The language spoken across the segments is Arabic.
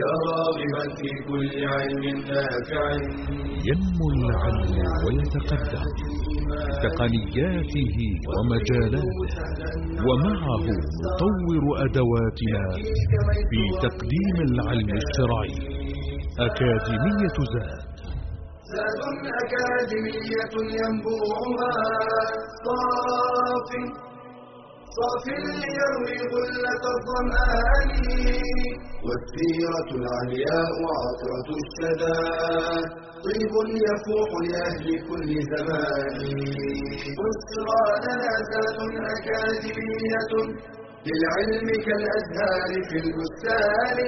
يا راغبا في كل علم نافع. ينمو العلم ويتقدم. تقنياته ومجالاته. ومعه نطور أدواتنا في تقديم العلم الشرعي. أكاديمية زاد. زاد أكاديمية ينبوعها صاف صاف ليروي غلة الظمآن. والسيرة العلياء عطرة الشدى. طيب يفوح لأهل كل زمان. بشرى لنا زاد أكاديمية للعلم كالأزهار في البستان.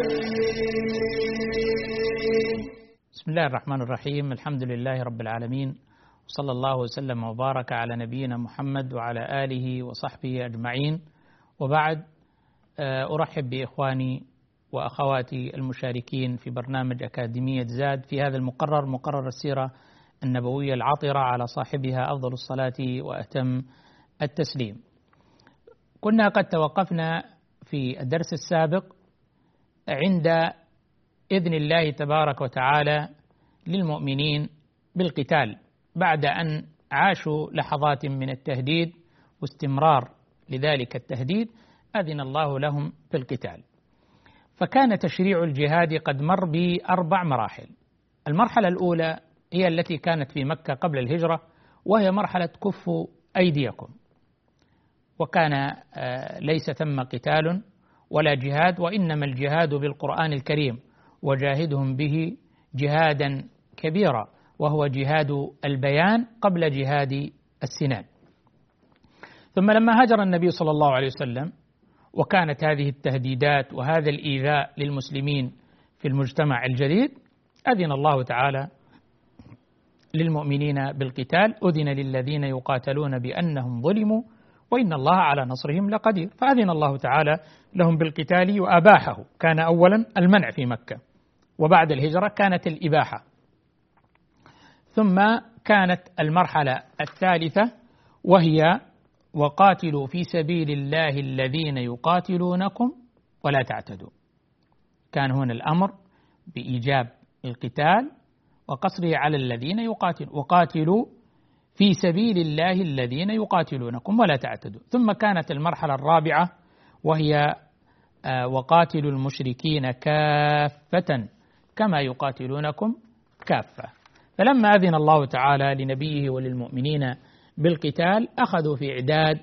بسم الله الرحمن الرحيم. الحمد لله رب العالمين. وصلى الله وسلم وبارك على نبينا محمد وعلى آله وصحبه أجمعين. وبعد أرحب بإخواني وأخواتي المشاركين في برنامج أكاديمية زاد في هذا المقرر مقرر السيرة النبوية العطرة على صاحبها أفضل الصلاة وأتم التسليم. كنا قد توقفنا في الدرس السابق عند إذن الله تبارك وتعالى للمؤمنين بالقتال. بعد أن عاشوا لحظات من التهديد واستمرار لذلك التهديد أذن الله لهم بالقتال فكان تشريع الجهاد قد مر بأربع مراحل. المرحلة الأولى هي التي كانت في مكة قبل الهجرة وهي مرحلة كفوا أيديكم. وكان ليس ثم قتال ولا جهاد وإنما الجهاد بالقرآن الكريم وجاهدهم به جهادا كبيرا. وهو جهاد البيان قبل جهاد السنان. ثم لما هاجر النبي صلى الله عليه وسلم وكانت هذه التهديدات وهذا الإيذاء للمسلمين في المجتمع الجديد أذن الله تعالى للمؤمنين بالقتال أذن للذين يقاتلون بأنهم ظلموا وإن الله على نصرهم لقدير. فأذن الله تعالى لهم بالقتال وأباحه. كان أولا المنع في مكة وبعد الهجرة كانت الإباحة. ثم كانت المرحلة الثالثة وهي وقاتلوا في سبيل الله الذين يقاتلونكم ولا تعتدوا. كان هنا الأمر بإيجاب القتال وقصره على الذين يقاتلون وقاتلوا في سبيل الله الذين يقاتلونكم ولا تعتدوا. ثم كانت المرحلة الرابعة وهي وقاتلوا المشركين كافة كما يقاتلونكم كافة. فلما أذن الله تعالى لنبيه وللمؤمنين بالقتال أخذوا في إعداد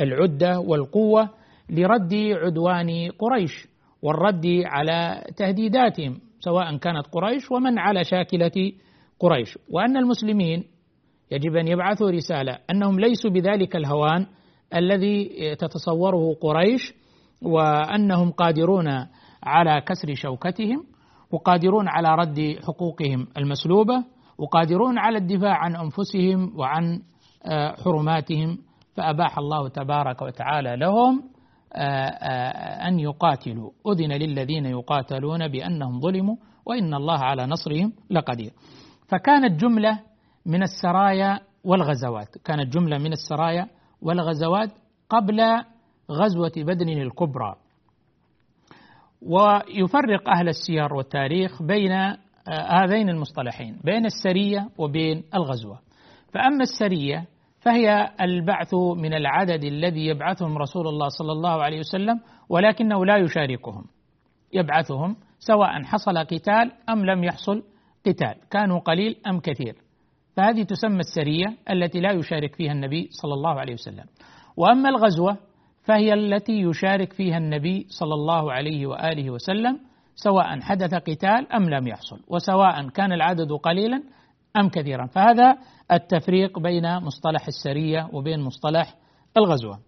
العدة والقوة لرد عدوان قريش والرد على تهديداتهم سواء كانت قريش ومن على شاكلة قريش. وأن المسلمين يجب أن يبعثوا رسالة أنهم ليسوا بذلك الهوان الذي تتصوره قريش وأنهم قادرون على كسر شوكتهم وقادرون على رد حقوقهم المسلوبة. وقادرون على الدفاع عن أنفسهم وعن حرماتهم فأباح الله تبارك وتعالى لهم أن يقاتلوا. أذن للذين يقاتلون بأنهم ظلموا وإن الله على نصرهم لقدير. فكانت جملة من السرايا والغزوات. كانت جملة من السرايا والغزوات قبل غزوة بدر الكبرى. ويفرق أهل السير والتاريخ بين هذين المصطلحين بين السرية وبين الغزوة. فأما السرية فهي البعث من العدد الذي يبعثهم رسول الله صلى الله عليه وسلم ولكنه لا يشاركهم يبعثهم سواء حصل قتال أم لم يحصل قتال كانوا قليل أم كثير. فهذه تسمى السرية التي لا يشارك فيها النبي صلى الله عليه وسلم. وأما الغزوة فهي التي يشارك فيها النبي صلى الله عليه وآله وسلم سواء حدث قتال أم لم يحصل وسواء كان العدد قليلا أم كثيرا. فهذا التفريق بين مصطلح السرية وبين مصطلح الغزوة.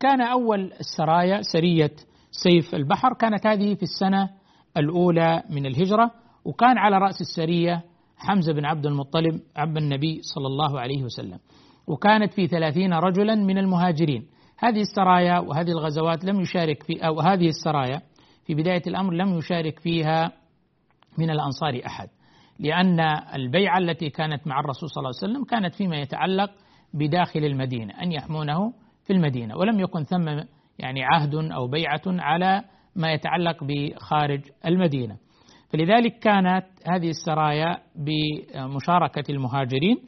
كان أول السرايا سرية سيف البحر كانت هذه في السنة الأولى من الهجرة وكان على رأس السرية حمزة بن عبد المطلب عم النبي صلى الله عليه وسلم. وكانت في ثلاثين رجلا من المهاجرين. هذه السرايا وهذه الغزوات لم يشارك في أو هذه السرايا في بداية الأمر لم يشارك فيها من الأنصار أحد لأن البيعة التي كانت مع الرسول صلى الله عليه وسلم كانت فيما يتعلق بداخل المدينة أن يحمونه في المدينة ولم يكن ثم يعني عهد أو بيعة على ما يتعلق بخارج المدينة. فلذلك كانت هذه السرايا بمشاركة المهاجرين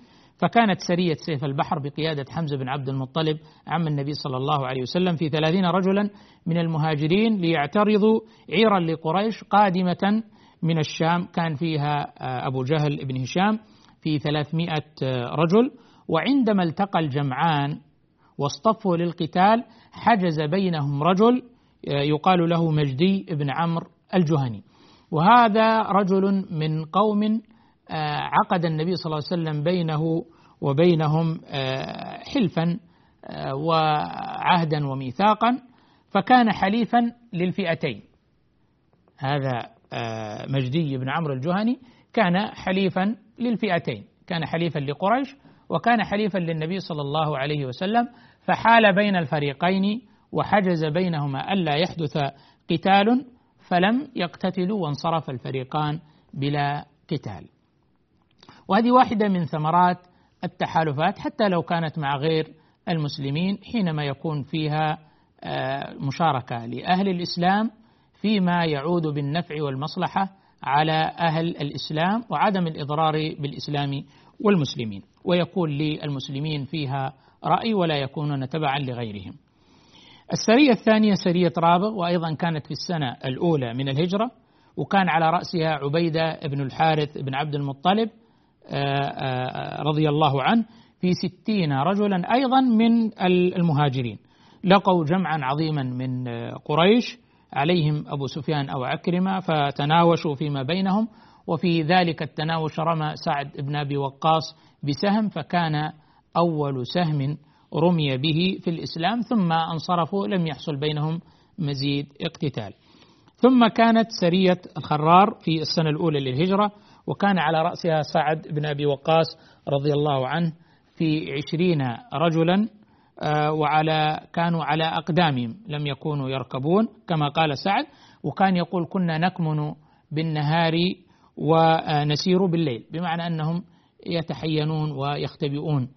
فكانت سرية سيف البحر بقيادة حمزة بن عبد المطلب عم النبي صلى الله عليه وسلم في ثلاثين رجلا من المهاجرين ليعترضوا عيرا لقريش قادمة من الشام. كان فيها أبو جهل بن هشام في ثلاثمائة رجل. وعندما التقى الجمعان واصطفوا للقتال حجز بينهم رجل يقال له مجدي بن عمرو الجهني. وهذا رجل من قوم آه، عقد النبي صلى الله عليه وسلم بينه وبينهم آه، حلفا آه، وعهدا وميثاقا فكان حليفا للفئتين. هذا مجدي بن عمرو الجهني كان حليفا للفئتين كان حليفا لقريش وكان حليفا للنبي صلى الله عليه وسلم فحال بين الفريقين وحجز بينهما ألا يحدث قتال فلم يقتتلوا وانصرف الفريقان بلا قتال. وهذه واحدة من ثمرات التحالفات حتى لو كانت مع غير المسلمين حينما يكون فيها آه، مشاركة لأهل الإسلام فيما يعود بالنفع والمصلحة على أهل الإسلام وعدم الإضرار بالإسلام والمسلمين. ويكون للمسلمين فيها رأي ولا يكونون تبعا لغيرهم. السرية الثانية سرية رابغ وأيضا كانت في السنة الأولى من الهجرة وكان على رأسها عبيدة بن الحارث بن عبد المطلب رضي الله عنه في ستين رجلا أيضا من المهاجرين. لقوا جمعا عظيما من آه، قريش عليهم أبو سفيان أو عكرمة فتناوشوا فيما بينهم وفي ذلك التناوش رمى سعد بن أبي وقاص بسهم فكان أول سهم رمي به في الإسلام ثم انصرفوا لم يحصل بينهم مزيد اقتتال. ثم كانت سرية الخرار في السنة الأولى للهجرة وكان على رأسها سعد بن أبي وقاص رضي الله عنه في عشرين رجلا آه، وعلى كانوا على أقدامهم لم يكونوا يركبون كما قال سعد وكان يقول كنا نكمن بالنهار ونسير بالليل بمعنى أنهم يتحينون ويختبئون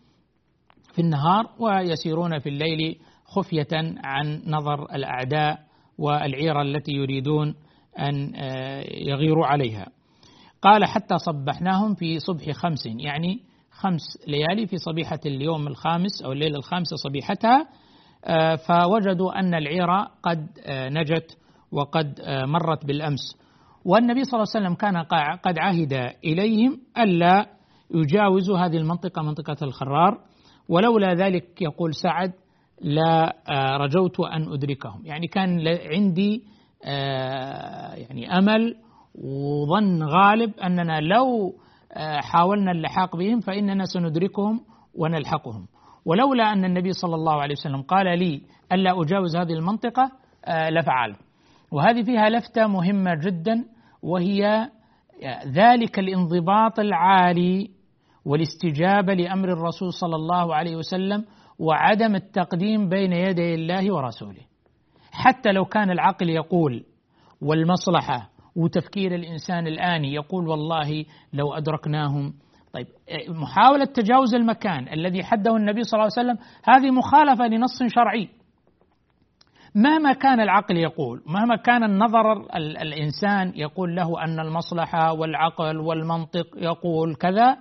في النهار ويسيرون في الليل خفية عن نظر الأعداء والعيرة التي يريدون أن آه، يغيروا عليها. قال حتى صبحناهم في صبح خمس يعني خمس ليالي في صبيحة اليوم الخامس أو الليلة الخامسة صبيحتها آه، فوجدوا أن العيرة قد آه، نجت وقد مرت بالأمس. والنبي صلى الله عليه وسلم كان قد عهد إليهم ألا يجاوزوا هذه المنطقة منطقة الخرار ولولا ذلك يقول سعد لا آه، رجوت أن أدركهم. يعني كان عندي آه، يعني أمل وظن غالب أننا لو آه، حاولنا اللحاق بهم فإننا سندركهم ونلحقهم. ولولا أن النبي صلى الله عليه وسلم قال لي ألا أجاوز هذه المنطقة لفعلت. وهذه فيها لفتة مهمة جدا وهي ذلك الانضباط العالي والاستجابة لأمر الرسول صلى الله عليه وسلم وعدم التقديم بين يدي الله ورسوله. حتى لو كان العقل يقول والمصلحة وتفكير الإنسان الآن يقول والله لو أدركناهم. طيب محاولة تجاوز المكان الذي حده النبي صلى الله عليه وسلم هذه مخالفة لنص شرعي. مهما كان العقل يقول مهما كان النظر الإنسان يقول له أن المصلحة والعقل والمنطق يقول كذا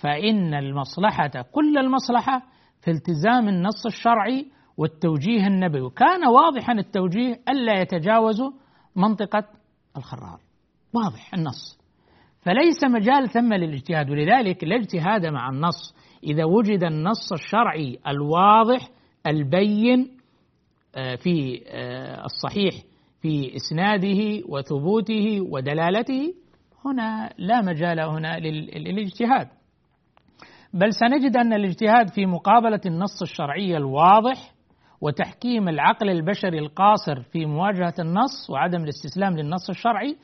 فإن المصلحة كل المصلحة في التزام النص الشرعي والتوجيه النبوي. كان واضحا التوجيه ألا يتجاوزوا منطقة الخرار واضح النص. فليس مجال ثم للاجتهاد ولذلك لا اجتهاد مع النص. إذا وجد النص الشرعي الواضح البين آه، في آه، الصحيح في إسناده وثبوته ودلالته هنا لا مجال هنا للاجتهاد. بل سنجد أن الاجتهاد في مقابلة النص الشرعي الواضح وتحكيم العقل البشري القاصر في مواجهة النص وعدم الاستسلام للنص الشرعي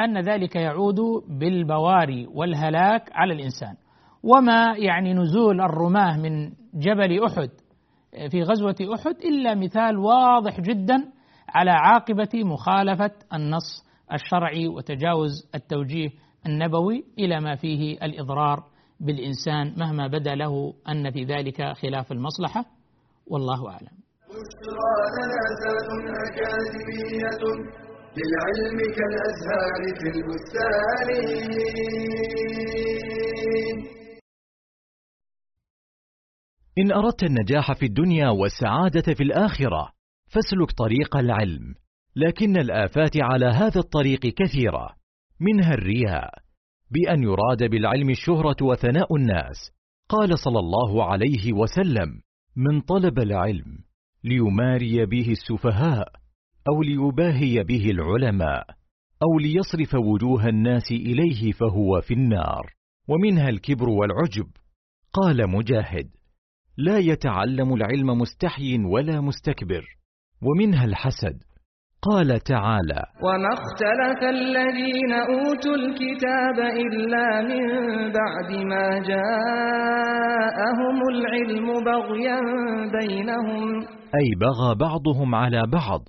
أن ذلك يعود بالبواري والهلاك على الإنسان. وما يعني نزول الرماة من جبل أحد في غزوة أحد إلا مثال واضح جدا على عاقبة مخالفة النص الشرعي وتجاوز التوجيه النبوي إلى ما فيه الإضرار بالإنسان مهما بدا له أن في ذلك خلاف المصلحة. والله أعلم. أكاديمية للعلم كالأزهار في البستان. إن أردت النجاح في الدنيا والسعادة في الآخرة فاسلك طريق العلم لكن الآفات على هذا الطريق كثيرة منها الرياء. بأن يراد بالعلم الشهرة وثناء الناس قال صلى الله عليه وسلم من طلب العلم ليماري به السفهاء أو ليباهي به العلماء أو ليصرف وجوه الناس إليه فهو في النار. ومنها الكبر والعجب. قال مجاهد لا يتعلم العلم مستحي ولا مستكبر. ومنها الحسد. قال تعالى وما اختلف الذين أوتوا الكتاب إلا من بعد ما جاءهم العلم بغيا بينهم أي بغى بعضهم على بعض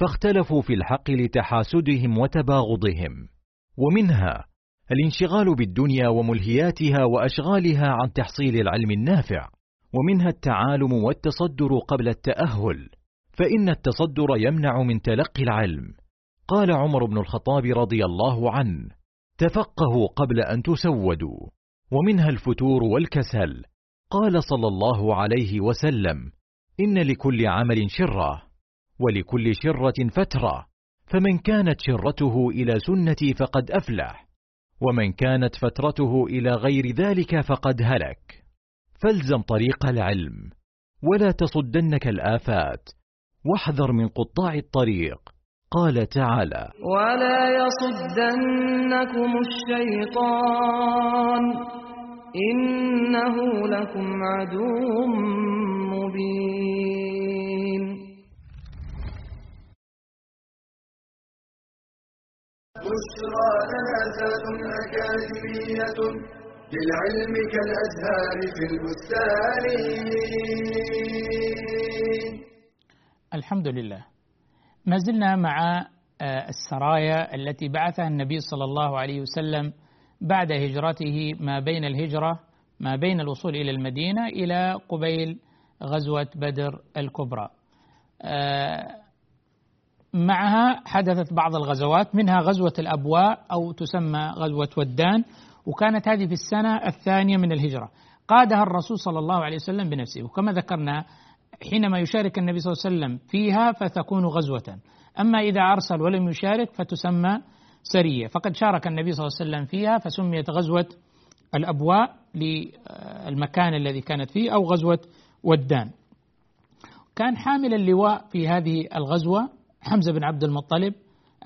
فاختلفوا في الحق لتحاسدهم وتباغضهم. ومنها الانشغال بالدنيا وملهياتها وأشغالها عن تحصيل العلم النافع ومنها التعالم والتصدر قبل التأهل. فإن التصدر يمنع من تلقي العلم. قال عمر بن الخطاب رضي الله عنه تفقهوا قبل أن تسودوا ومنها الفتور والكسل. قال صلى الله عليه وسلم إن لكل عمل شرة ولكل شرة فترة. فمن كانت شرته إلى سنتي فقد أفلح ومن كانت فترته إلى غير ذلك فقد هلك. فالزم طريق العلم ولا تصدنك الآفات. واحذر من قطاع الطريق. قال تعالى ولا يصدنكم الشيطان إنه لكم عدو مبين. بشرى لنا ذات أكاديمية للعلم كالأزهار في البستان. الحمد لله ما زلنا مع آه، السرايا التي بعثها النبي صلى الله عليه وسلم بعد هجرته ما بين الهجرة ما بين الوصول إلى المدينة إلى قبيل غزوة بدر الكبرى. آه، معها حدثت بعض الغزوات منها غزوة الأبواء أو تسمى غزوة ودان وكانت هذه في السنة الثانية من الهجرة. قادها الرسول صلى الله عليه وسلم بنفسه وكما ذكرنا حينما يشارك النبي صلى الله عليه وسلم فيها فتكون غزوة. أما إذا أرسل ولم يشارك فتسمى سرية. فقد شارك النبي صلى الله عليه وسلم فيها فسميت غزوة الأبواء للمكان الذي كانت فيه أو غزوة ودان. كان حامل اللواء في هذه الغزوة حمزة بن عبد المطلب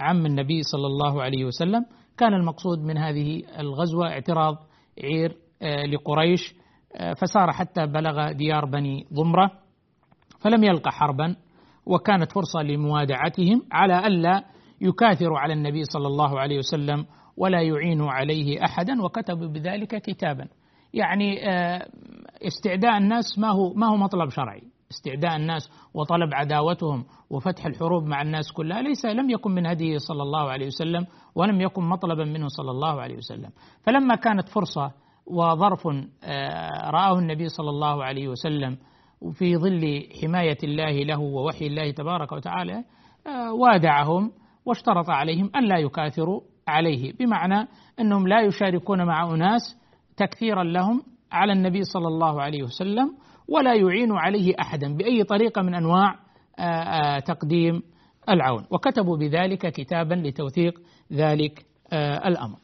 عم النبي صلى الله عليه وسلم. كان المقصود من هذه الغزوة اعتراض عير آه، لقريش آه، فسار حتى بلغ ديار بني ضمرة. فلم يلقى حربا وكانت فرصة لموادعتهم على ألا يكاثروا على النبي صلى الله عليه وسلم ولا يعينوا عليه أحدا وكتبوا بذلك كتابا. يعني آه، استعداء الناس ما هو ما هو مطلب شرعي. استعداء الناس وطلب عداوتهم وفتح الحروب مع الناس كلها ليس لم يكن من هديه صلى الله عليه وسلم ولم يكن مطلبا منه صلى الله عليه وسلم. فلما كانت فرصة وظرف آه، رآه النبي صلى الله عليه وسلم وفي ظل حماية الله له ووحي الله تبارك وتعالى آه، وادعهم واشترط عليهم ألا يكاثروا عليه. بمعنى أنهم لا يشاركون مع أناس تكثيرا لهم على النبي صلى الله عليه وسلم ولا يعين عليه أحدا بأي طريقة من أنواع آه، آه، تقديم العون. وكتبوا بذلك كتابا لتوثيق ذلك الأمر.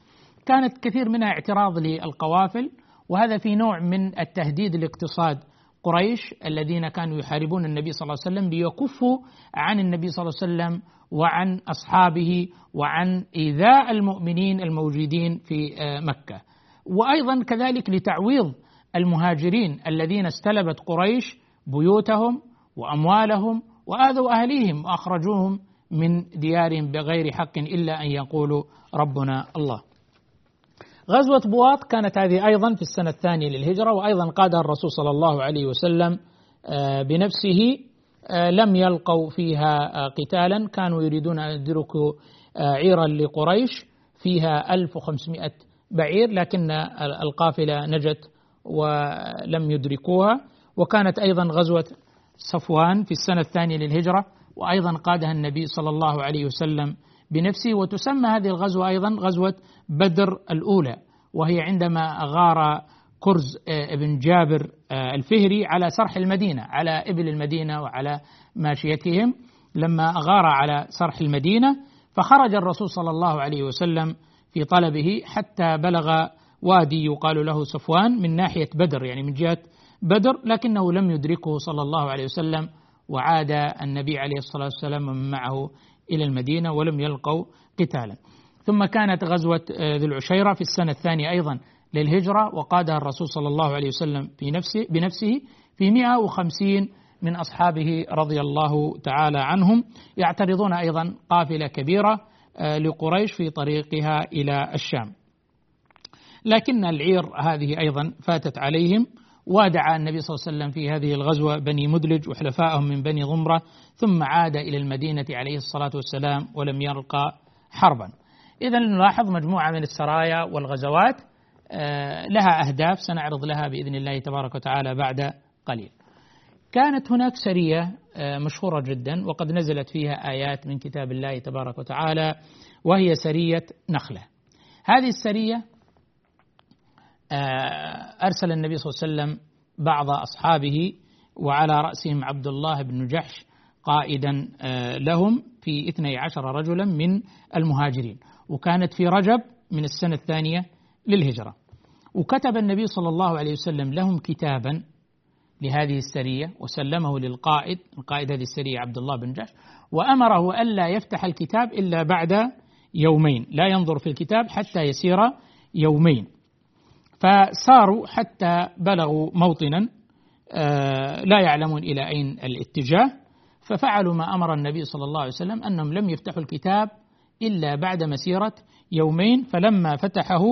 كانت كثير منها اعتراض للقوافل وهذا في نوع من التهديد الاقتصاد قريش الذين كانوا يحاربون النبي صلى الله عليه وسلم ليكفوا عن النبي صلى الله عليه وسلم وعن أصحابه وعن إيذاء المؤمنين الموجودين في آه، مكة. وأيضا كذلك لتعويض المهاجرين الذين استلبت قريش بيوتهم وأموالهم وآذوا أهليهم وأخرجوهم من ديارهم بغير حق إلا أن يقولوا ربنا الله. غزوة بواط كانت هذه أيضا في السنة الثانية للهجرة وأيضا قادها الرسول صلى الله عليه وسلم آه، بنفسه آه، لم يلقوا فيها آه، قتالا. كانوا يريدون أن يدركوا عيرا لقريش فيها 1500 بعير لكن القافلة نجت ولم يدركوها. وكانت أيضا غزوة صفوان في السنة الثانية للهجرة وأيضا قادها النبي صلى الله عليه وسلم بنفسه وتسمى هذه الغزوة أيضا غزوة بدر الأولى وهي عندما غار كرز آه، بن جابر آه، الفهري على سرح المدينة على إبل المدينة وعلى ماشيتهم. لما أغار على سرح المدينة فخرج الرسول صلى الله عليه وسلم في طلبه حتى بلغ وادي يقال له صفوان من ناحية بدر يعني من جهة بدر لكنه لم يدركه صلى الله عليه وسلم وعاد النبي عليه الصلاة والسلام ومن معه إلى المدينة ولم يلقوا قتالا. ثم كانت غزوة آه، ذي العشيرة في السنة الثانية أيضا للهجرة وقادها الرسول صلى الله عليه وسلم في نفسه بنفسه في 150 من أصحابه رضي الله تعالى عنهم يعترضون أيضا قافلة كبيرة آه، لقريش في طريقها إلى الشام. لكن العير هذه أيضا فاتت عليهم ودعا النبي صلى الله عليه وسلم في هذه الغزوة بني مدلج وحلفائهم من بني ضمرة ثم عاد إلى المدينة عليه الصلاة والسلام ولم يلقى حربا. إذا نلاحظ مجموعة من السرايا والغزوات آه، لها أهداف سنعرض لها بإذن الله تبارك وتعالى بعد قليل. كانت هناك سرية آه، مشهورة جدا وقد نزلت فيها آيات من كتاب الله تبارك وتعالى وهي سرية نخلة. هذه السرية أرسل النبي صلى الله عليه وسلم بعض أصحابه وعلى رأسهم عبد الله بن جحش قائدا لهم في 12 رجلا من المهاجرين. وكانت في رجب من السنة الثانية للهجرة. وكتب النبي صلى الله عليه وسلم لهم كتابا لهذه السرية وسلمه للقائد القائد هذه السرية عبد الله بن جحش وأمره ألا يفتح الكتاب إلا بعد يومين. لا ينظر في الكتاب حتى يسير يومين. فساروا حتى بلغوا موطنا آه، لا يعلمون إلى أين الاتجاه ففعلوا ما أمر النبي صلى الله عليه وسلم أنهم لم يفتحوا الكتاب إلا بعد مسيرة يومين فلما فتحه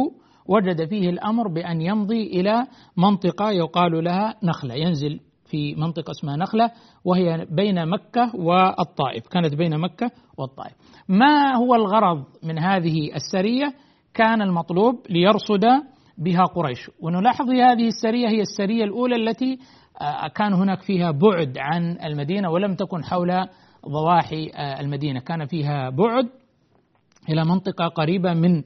وجد فيه الأمر بأن يمضي إلى منطقة يقال لها نخلة ينزل في منطقة اسمها نخلة وهي بين مكة والطائف كانت بين مكة والطائف. ما هو الغرض من هذه السرية؟ كان المطلوب ليرصد بها قريش. ونلاحظ هذه السرية هي السرية الأولى التي آه، كان هناك فيها بعد عن المدينة ولم تكن حول ضواحي آه، المدينة. كان فيها بعد إلى منطقة قريبة من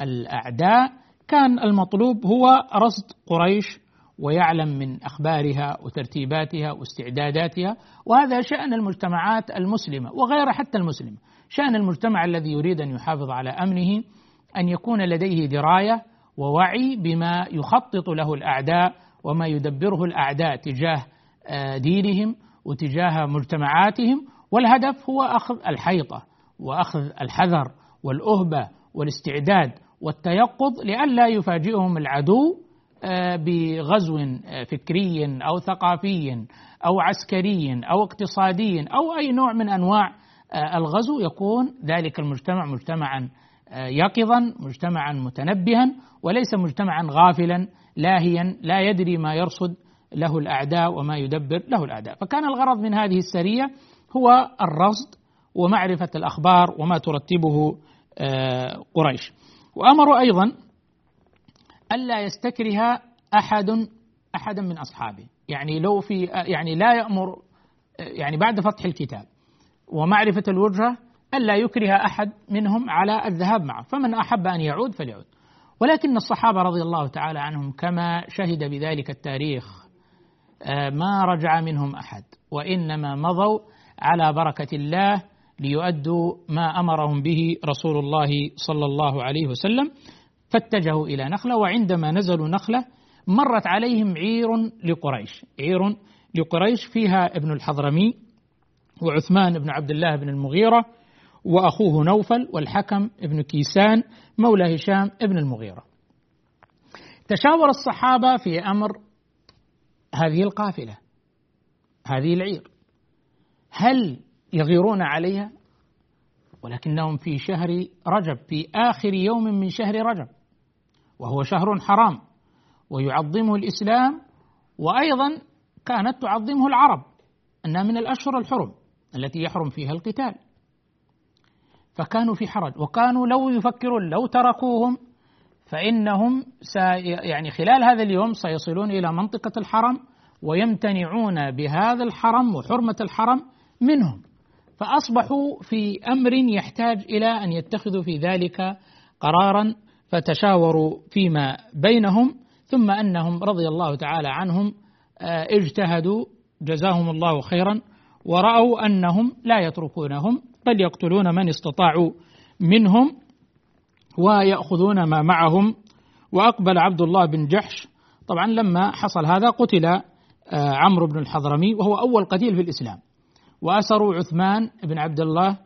الأعداء. كان المطلوب هو رصد قريش ويعلم من أخبارها وترتيباتها واستعداداتها وهذا شأن المجتمعات المسلمة وغير حتى المسلمه شأن المجتمع الذي يريد أن يحافظ على أمنه أن يكون لديه دراية ووعي بما يخطط له الأعداء وما يدبره الأعداء تجاه آه، دينهم وتجاه مجتمعاتهم. والهدف هو أخذ الحيطة وأخذ الحذر والأهبة والاستعداد والتيقظ لئلا يفاجئهم العدو آه، بغزو آه، فكري أو ثقافي أو عسكري أو اقتصادي أو أي نوع من أنواع الغزو. يكون ذلك المجتمع مجتمعا يقظا مجتمعا متنبها وليس مجتمعا غافلا لاهيا لا يدري ما يرصد له الأعداء وما يدبر له الأعداء. فكان الغرض من هذه السرية هو الرصد ومعرفة الأخبار وما ترتبه قريش. وأمروا أيضا ألا يستكره أحد أحدا من أصحابه. يعني لو في يعني لا يأمر يعني بعد فتح الكتاب ومعرفة الوجهة ألا يكره أحد منهم على الذهاب معه. فمن أحب أن يعود فليعود. ولكن الصحابة رضي الله تعالى عنهم كما شهد بذلك التاريخ ما رجع منهم أحد وإنما مضوا على بركة الله ليؤدوا ما أمرهم به رسول الله صلى الله عليه وسلم فاتجهوا إلى نخلة وعندما نزلوا نخلة مرت عليهم عير لقريش. عير لقريش فيها ابن الحضرمي وعثمان بن عبد الله بن المغيرة وأخوه نوفل والحكم ابن كيسان مولى هشام ابن المغيرة. تشاور الصحابة في أمر هذه القافلة هذه العير. هل يغيرون عليها؟ ولكنهم في شهر رجب في آخر يوم من شهر رجب وهو شهر حرام ويعظمه الإسلام وأيضا كانت تعظمه العرب أنها من الأشهر الحرم التي يحرم فيها القتال. فكانوا في حرج وكانوا لو يفكرون لو تركوهم فإنهم يعني خلال هذا اليوم سيصلون إلى منطقة الحرم ويمتنعون بهذا الحرم وحرمة الحرم منهم. فأصبحوا في أمر يحتاج إلى أن يتخذوا في ذلك قرارا فتشاوروا فيما بينهم ثم أنهم رضي الله تعالى عنهم آه، اجتهدوا جزاهم الله خيرا ورأوا أنهم لا يتركونهم بل يقتلون من استطاعوا منهم ويأخذون ما معهم. وأقبل عبد الله بن جحش. طبعا لما حصل هذا قتل آه، عمرو بن الحضرمي وهو أول قتيل في الإسلام. وأسروا عثمان بن عبد الله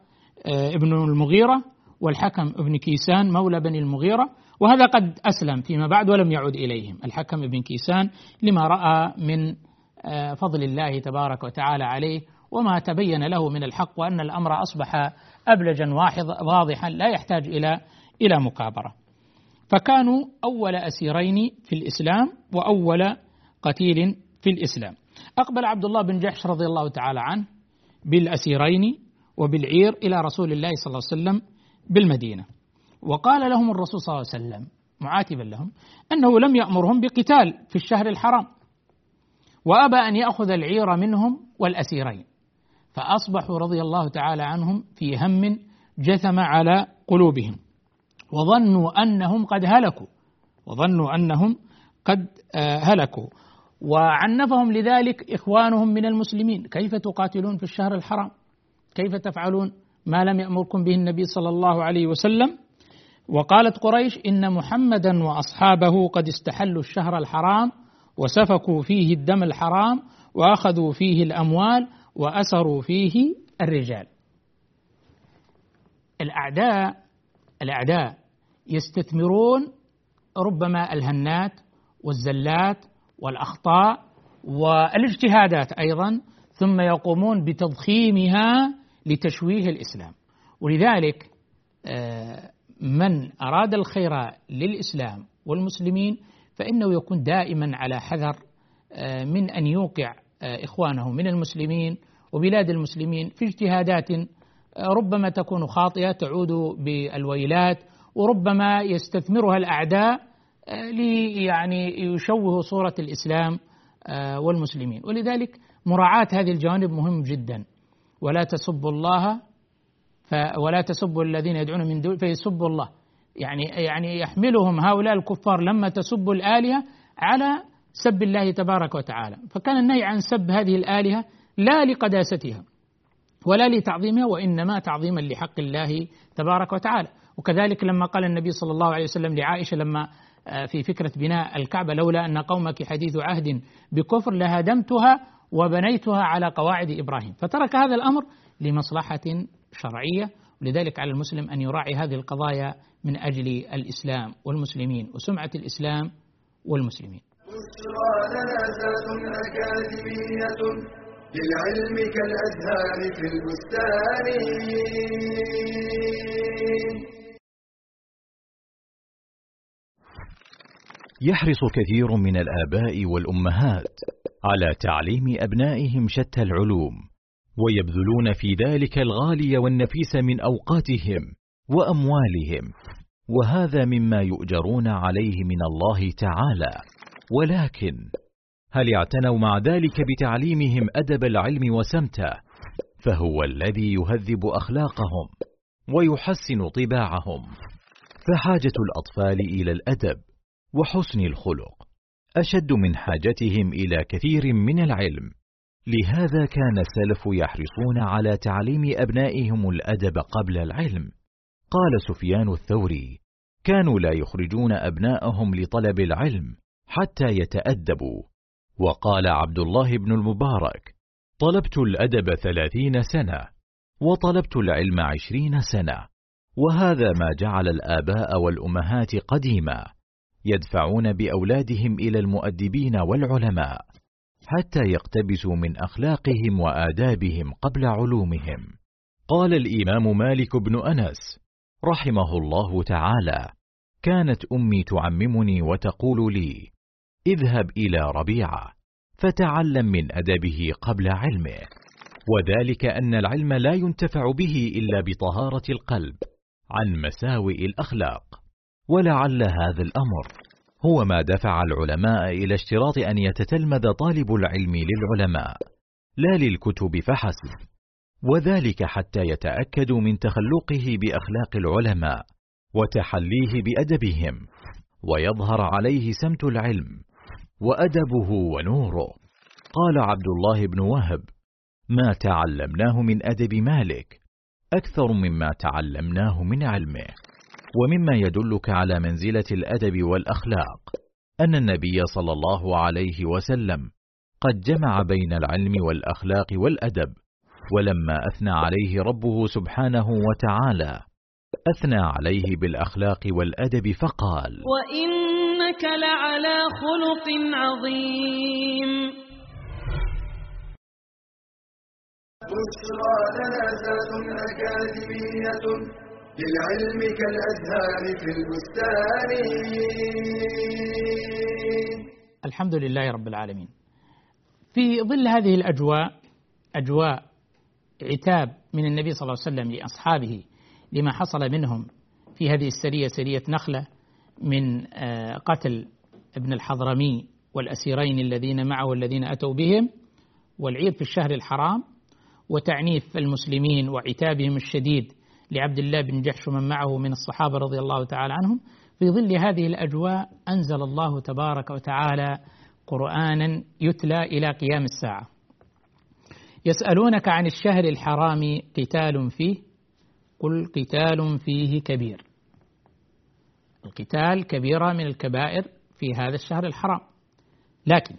آه، بن المغيرة والحكم بن كيسان مولى بني المغيرة. وهذا قد أسلم فيما بعد ولم يعد إليهم. الحكم بن كيسان لما رأى من آه، فضل الله تبارك وتعالى عليه وما تبين له من الحق وأن الأمر أصبح أبلجا واضحا لا يحتاج إلى إلى مكابرة. فكانوا أول أسيرين في الإسلام وأول قتيل في الإسلام. أقبل عبد الله بن جحش رضي الله تعالى عنه بالأسيرين وبالعير إلى رسول الله صلى الله عليه وسلم بالمدينة. وقال لهم الرسول صلى الله عليه وسلم معاتبا لهم أنه لم يأمرهم بقتال في الشهر الحرام وأبى أن يأخذ العير منهم والأسيرين. فأصبحوا رضي الله تعالى عنهم في هم جثم على قلوبهم. وظنوا أنهم قد هلكوا. وظنوا أنهم قد آه، هلكوا. وعنفهم لذلك إخوانهم من المسلمين. كيف تقاتلون في الشهر الحرام؟ كيف تفعلون؟ ما لم يأمركم به النبي صلى الله عليه وسلم. وقالت قريش إن محمدا وأصحابه قد استحلوا الشهر الحرام وسفكوا فيه الدم الحرام وأخذوا فيه الأموال وأسروا فيه الرجال. الأعداء الأعداء يستثمرون ربما الهنات والزلات والأخطاء والاجتهادات أيضا ثم يقومون بتضخيمها لتشويه الإسلام. ولذلك آه، من أراد الخير للإسلام والمسلمين فإنه يكون دائما على حذر آه، من أن يوقع آه، إخوانه من المسلمين وبلاد المسلمين في اجتهادات ربما تكون خاطئة تعود بالويلات وربما يستثمرها الأعداء لي يعني يشوه صورة الإسلام والمسلمين. ولذلك مراعاة هذه الجوانب مهم جدا. ولا تسبوا الله ولا تسبوا الذين يدعون من دون فيسبوا الله. يعني يعني يحملهم هؤلاء الكفار لما تسبوا الآلهة على سب الله تبارك وتعالى. فكان النهي عن سب هذه الآلهة لا لقداستها ولا لتعظيمها وإنما تعظيما لحق الله تبارك وتعالى. وكذلك لما قال النبي صلى الله عليه وسلم لعائشة لما آه، في فكرة بناء الكعبة لولا أن قومك حديث عهد بكفر لهدمتها وبنيتها على قواعد إبراهيم. فترك هذا الأمر لمصلحة شرعية ولذلك على المسلم أن يراعي هذه القضايا من أجل الإسلام والمسلمين وسمعة الإسلام والمسلمين. للعلم كالأزهار في البستان. يحرص كثير من الآباء والأمهات على تعليم أبنائهم شتى العلوم ويبذلون في ذلك الغالي والنفيس من أوقاتهم وأموالهم وهذا مما يؤجرون عليه من الله تعالى. ولكن هل اعتنوا مع ذلك بتعليمهم أدب العلم وسمته؟ فهو الذي يهذب أخلاقهم ويحسن طباعهم. فحاجة الأطفال إلى الأدب وحسن الخلق أشد من حاجتهم إلى كثير من العلم. لهذا كان السلف يحرصون على تعليم أبنائهم الأدب قبل العلم. قال سفيان الثوري كانوا لا يخرجون أبناءهم لطلب العلم حتى يتأدبوا وقال عبد الله بن المبارك طلبت الأدب ثلاثين سنة وطلبت العلم عشرين سنة وهذا ما جعل الآباء والأمهات قديما يدفعون بأولادهم إلى المؤدبين والعلماء حتى يقتبسوا من أخلاقهم وآدابهم قبل علومهم. قال الإمام مالك بن أنس رحمه الله تعالى كانت أمي تعممني وتقول لي اذهب إلى ربيعة فتعلم من أدبه قبل علمه. وذلك أن العلم لا ينتفع به إلا بطهارة القلب عن مساوئ الأخلاق. ولعل هذا الأمر هو ما دفع العلماء إلى اشتراط أن يتتلمذ طالب العلم للعلماء لا للكتب فحسب. وذلك حتى يتأكدوا من تخلقه بأخلاق العلماء وتحليه بأدبهم. ويظهر عليه سمت العلم وأدبه ونوره. قال عبد الله بن وهب ما تعلمناه من أدب مالك أكثر مما تعلمناه من علمه. ومما يدلك على منزلة الأدب والأخلاق أن النبي صلى الله عليه وسلم قد جمع بين العلم والأخلاق والأدب ولما أثنى عليه ربه سبحانه وتعالى أثنى عليه بالأخلاق والأدب فقال وإنك لعلى خلق عظيم. بشرى لنا ذات أكاديمية للعلم كالأزهار في البستان. الحمد لله رب العالمين. في ظل هذه الأجواء أجواء عتاب من النبي صلى الله عليه وسلم لأصحابه لما حصل منهم في هذه السرية سرية نخلة من آه، قتل ابن الحضرمي والأسيرين الذين معه والذين أتوا بهم والعيد في الشهر الحرام وتعنيف المسلمين وعتابهم الشديد لعبد الله بن جحش ومن معه من الصحابة رضي الله تعالى عنهم. في ظل هذه الأجواء أنزل الله تبارك وتعالى قرآنا يتلى إلى قيام الساعة. يسألونك عن الشهر الحرام قتال فيه قل قتال فيه كبير. القتال كبيرة من الكبائر في هذا الشهر الحرام. لكن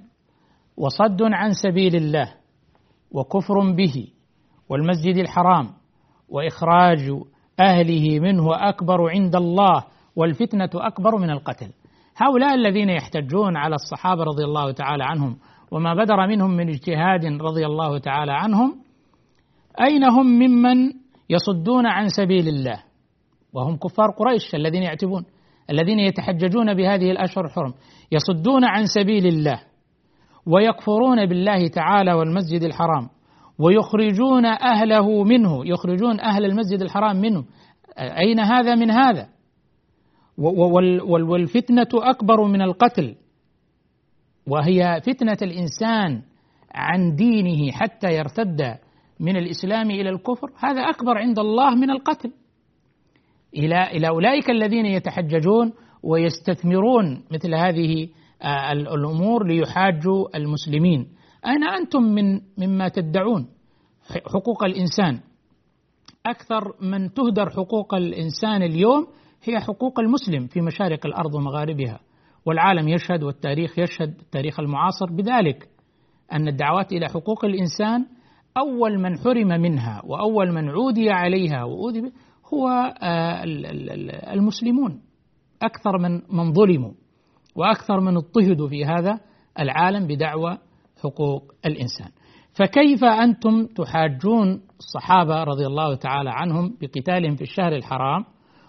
وصد عن سبيل الله وكفر به والمسجد الحرام وإخراج أهله منه أكبر عند الله والفتنة أكبر من القتل. هؤلاء الذين يحتجون على الصحابة رضي الله تعالى عنهم وما بدر منهم من اجتهاد رضي الله تعالى عنهم أين هم ممن يصدون عن سبيل الله؟ وهم كفار قريش الذين يعتبون. الذين يتحججون بهذه الأشهر الحرم يصدون عن سبيل الله ويكفرون بالله تعالى والمسجد الحرام ويخرجون أهله منه يخرجون أهل المسجد الحرام منه. أين هذا من هذا؟ والفتنة أكبر من القتل وهي فتنة الإنسان عن دينه حتى يرتد من الإسلام إلى الكفر. هذا أكبر عند الله من القتل. إلى إلى أولئك الذين يتحججون ويستثمرون مثل هذه آه، الأمور ليحاجوا المسلمين. أين أنتم من مما تدعون؟ حقوق الإنسان. أكثر من تهدر حقوق الإنسان اليوم هي حقوق المسلم في مشارق الأرض ومغاربها. والعالم يشهد والتاريخ يشهد التاريخ المعاصر بذلك أن الدعوات إلى حقوق الإنسان أول من حرم منها وأول من عودي عليها وأوذي هو آه، المسلمون أكثر من من ظلموا وأكثر من اضطهدوا في هذا العالم بدعوى حقوق الإنسان. فكيف أنتم تحاجون الصحابة رضي الله تعالى عنهم بقتالهم في الشهر الحرام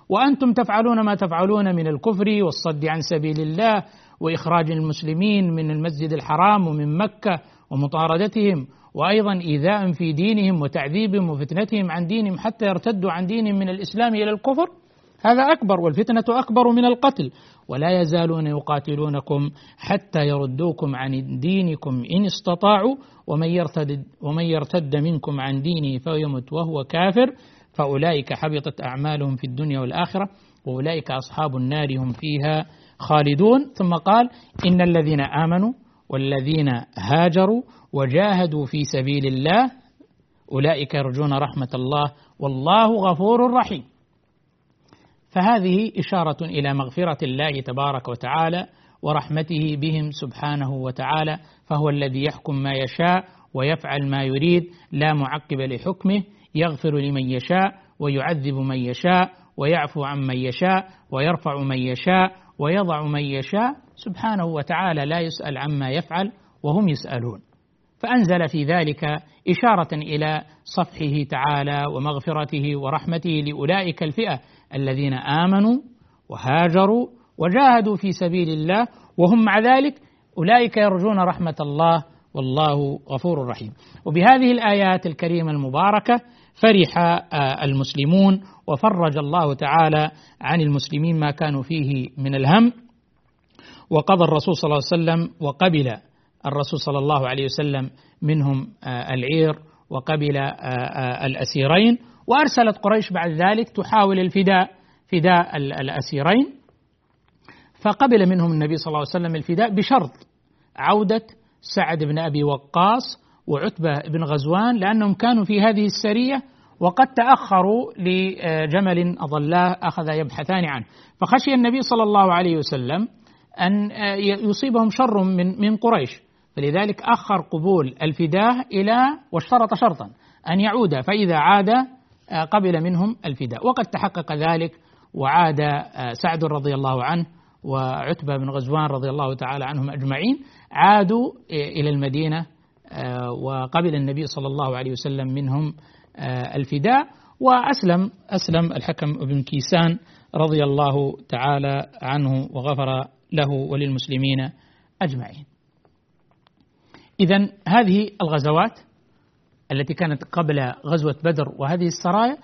وأنتم تفعلون ما تفعلون من الكفر والصد عن سبيل الله وإخراج المسلمين من المسجد الحرام ومن مكة ومطاردتهم وأيضا إيذاء في دينهم وتعذيبهم وفتنتهم عن دينهم حتى يرتدوا عن دينهم من الإسلام إلى الكفر. هذا أكبر والفتنة أكبر من القتل. ولا يزالون يقاتلونكم حتى يردوكم عن دينكم إن استطاعوا. ومن يرتد, ومن يرتد منكم عن دينه فيمت وهو كافر. فأولئك حبطت أعمالهم في الدنيا والآخرة. وأولئك أصحاب النار هم فيها خالدون. ثم قال إن الذين آمنوا والذين هاجروا وجاهدوا في سبيل الله. أولئك يرجون رحمة الله. والله غفور رحيم. فهذه إشارة إلى مغفرة الله تبارك وتعالى ورحمته بهم سبحانه وتعالى. فهو الذي يحكم ما يشاء ويفعل ما يريد. لا معقب لحكمه. يغفر لمن يشاء ويعذب من يشاء ويعفو عن من يشاء ويرفع من يشاء ويضع من يشاء. سبحانه وتعالى لا يسأل عما يفعل وهم يسألون. فأنزل في ذلك إشارة إلى صفحه تعالى ومغفرته ورحمته لأولئك الفئة الذين آمنوا وهاجروا وجاهدوا في سبيل الله وهم مع ذلك أولئك يرجون رحمة الله والله غفور رحيم. وبهذه الآيات الكريمة المباركة فرح آه، المسلمون وفرج الله تعالى عن المسلمين ما كانوا فيه من الهم وقضى الرسول صلى الله عليه وسلم وقبل الرسول صلى الله عليه وسلم منهم آه، العير وقبل الأسيرين وأرسلت قريش بعد ذلك تحاول الفداء فداء الأسيرين. فقبل منهم النبي صلى الله عليه وسلم الفداء بشرط عودة سعد بن أبي وقاص وعتبة بن غزوان لأنهم كانوا في هذه السرية وقد تأخروا لجمل أضلاه أخذ يبحثان عنه. فخشي النبي صلى الله عليه وسلم أن يصيبهم شر من من قريش. فلذلك أخر قبول الفداء إلى واشترط شرطا أن يعود فإذا عاد قبل منهم الفداء. وقد تحقق ذلك وعاد سعد رضي الله عنه وعتبة بن غزوان رضي الله تعالى عنهم أجمعين. عادوا إلى المدينة وقبل النبي صلى الله عليه وسلم منهم الفداء. وأسلم أسلم الحكم بن كيسان رضي الله تعالى عنه وغفر له وللمسلمين أجمعين. إذا هذه الغزوات التي كانت قبل غزوة بدر وهذه السرايا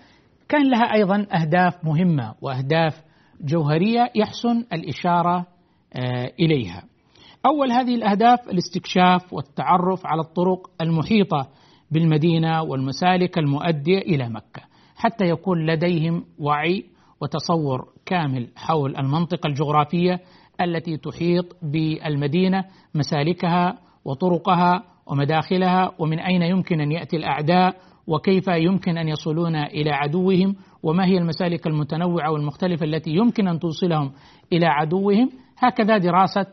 كان لها أيضا أهداف مهمة وأهداف جوهرية يحسن الإشارة إليها. أول هذه الأهداف الاستكشاف والتعرف على الطرق المحيطة بالمدينة والمسالك المؤدية إلى مكة حتى يكون لديهم وعي وتصور كامل حول المنطقة الجغرافية التي تحيط بالمدينة مسالكها وطرقها ومداخلها ومن أين يمكن أن يأتي الأعداء وكيف يمكن أن يصلون إلى عدوهم وما هي المسالك المتنوعة والمختلفة التي يمكن أن توصلهم إلى عدوهم. هكذا دراسة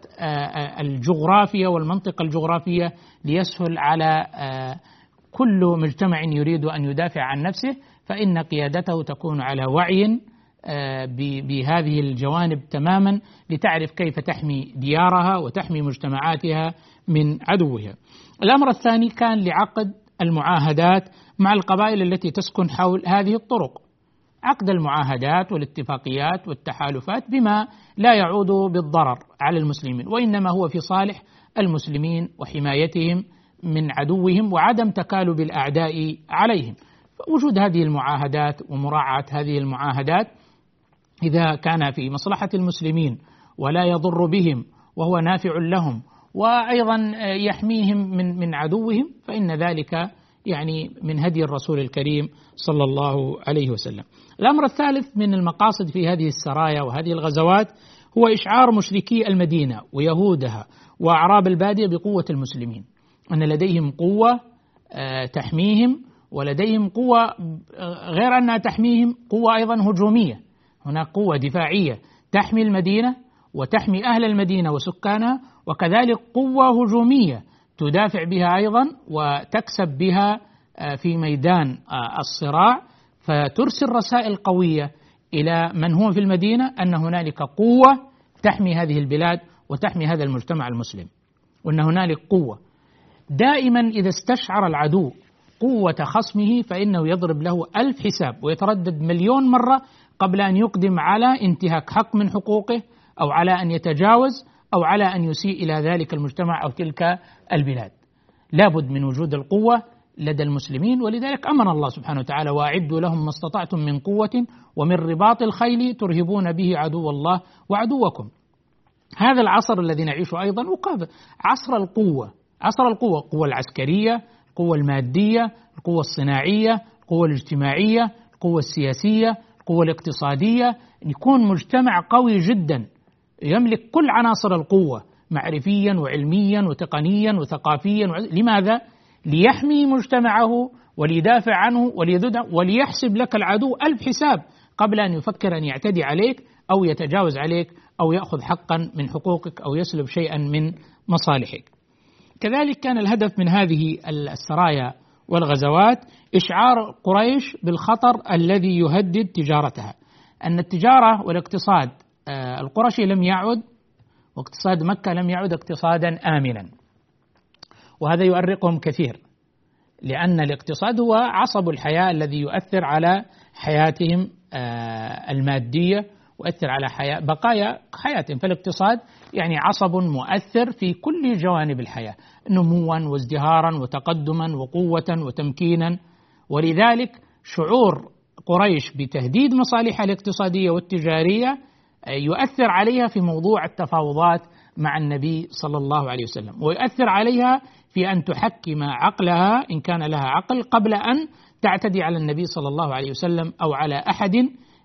الجغرافيا والمنطقة الجغرافية ليسهل على كل مجتمع يريد أن يدافع عن نفسه فإن قيادته تكون على وعي بهذه الجوانب تماما لتعرف كيف تحمي ديارها وتحمي مجتمعاتها من عدوها. الأمر الثاني كان لعقد المعاهدات مع القبائل التي تسكن حول هذه الطرق. عقد المعاهدات والاتفاقيات والتحالفات بما لا يعود بالضرر على المسلمين وإنما هو في صالح المسلمين وحمايتهم من عدوهم وعدم تكالب الأعداء عليهم. وجود هذه المعاهدات ومراعاة هذه المعاهدات إذا كان في مصلحة المسلمين ولا يضر بهم وهو نافع لهم وأيضا يحميهم من من عدوهم فإن ذلك يعني من هدي الرسول الكريم صلى الله عليه وسلم. الأمر الثالث من المقاصد في هذه السرايا وهذه الغزوات هو إشعار مشركي المدينة ويهودها وأعراب البادية بقوة المسلمين. أن لديهم قوة تحميهم ولديهم قوة غير أنها تحميهم قوة أيضا هجومية. هناك قوة دفاعية تحمي المدينة وتحمي أهل المدينة وسكانها وكذلك قوة هجومية تدافع بها أيضا وتكسب بها في ميدان الصراع. فترسل رسائل قوية إلى من هو في المدينة أن هنالك قوة تحمي هذه البلاد وتحمي هذا المجتمع المسلم وأن هنالك قوة. دائما إذا استشعر العدو قوة خصمه فإنه يضرب له ألف حساب ويتردد مليون مرة قبل أن يقدم على انتهاك حق من حقوقه أو على أن يتجاوز أو على أن يسيء إلى ذلك المجتمع أو تلك البلاد. لابد من وجود القوة لدى المسلمين ولذلك أمر الله سبحانه وتعالى وأعدوا لهم ما استطعتم من قوة ومن رباط الخيل ترهبون به عدو الله وعدوكم. هذا العصر الذي نعيشه أيضا وقابل عصر القوة، عصر القوة، القوة العسكرية، القوة المادية، القوة الصناعية، القوة الاجتماعية، القوة السياسية، القوة الاقتصادية، يكون مجتمع قوي جدا يملك كل عناصر القوة معرفيا وعلميا وتقنيا وثقافيا لماذا؟ ليحمي مجتمعه وليدافع عنه وليحسب لك العدو ألف حساب قبل أن يفكر أن يعتدي عليك أو يتجاوز عليك أو يأخذ حقا من حقوقك أو يسلب شيئا من مصالحك كذلك كان الهدف من هذه السرايا والغزوات إشعار قريش بالخطر الذي يهدد تجارتها. أن التجارة والاقتصاد القرشي لم يعد واقتصاد مكة لم يعد اقتصادا آمنا. وهذا يؤرقهم كثير لأن الاقتصاد هو عصب الحياة الذي يؤثر على حياتهم المادية ويؤثر على حياة بقايا حياتهم. فالاقتصاد يعني عصب مؤثر في كل جوانب الحياة نموا وازدهارا وتقدما وقوة وتمكينا. ولذلك شعور قريش بتهديد مصالحها الاقتصادية والتجارية يؤثر عليها في موضوع التفاوضات مع النبي صلى الله عليه وسلم. ويؤثر عليها في أن تحكم عقلها إن كان لها عقل قبل أن تعتدي على النبي صلى الله عليه وسلم أو على أحد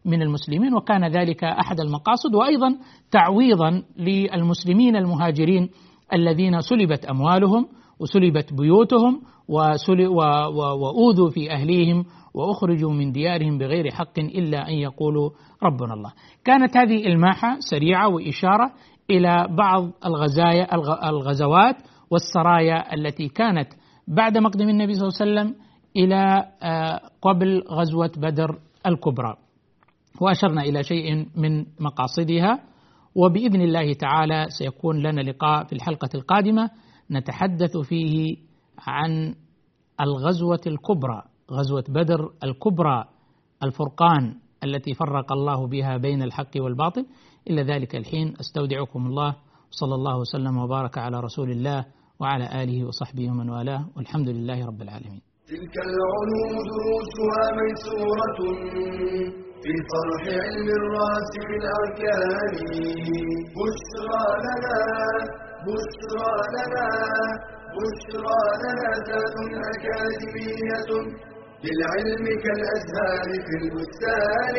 من المسلمين وكان ذلك أحد المقاصد. وأيضا تعويضا للمسلمين المهاجرين الذين سلبت أموالهم وسلبت بيوتهم وأوذوا في أهليهم وأخرجوا من ديارهم بغير حق إلا أن يقولوا ربنا الله. كانت هذه إلماحة سريعة وإشارة إلى بعض الغزايا الغزوات والسرايا التي كانت بعد مقدم النبي صلى الله عليه وسلم إلى آه، قبل غزوة بدر الكبرى. وأشرنا إلى شيء من مقاصدها وبإذن الله تعالى سيكون لنا لقاء في الحلقة القادمة نتحدث فيه عن الغزوة الكبرى غزوة بدر الكبرى الفرقان التي فرق الله بها بين الحق والباطل. إلى ذلك الحين أستودعكم الله صلى الله وسلم وبارك على رسول الله وعلى آله وصحبه ومن والاه والحمد لله رب العالمين. تلك العلوم دروسها ميسورة في فرح علم الرأس بالأركان بشرى لنا بشرى لنا بشرى لنا ذات أكاديمية للعلم كالأزهار في البستان.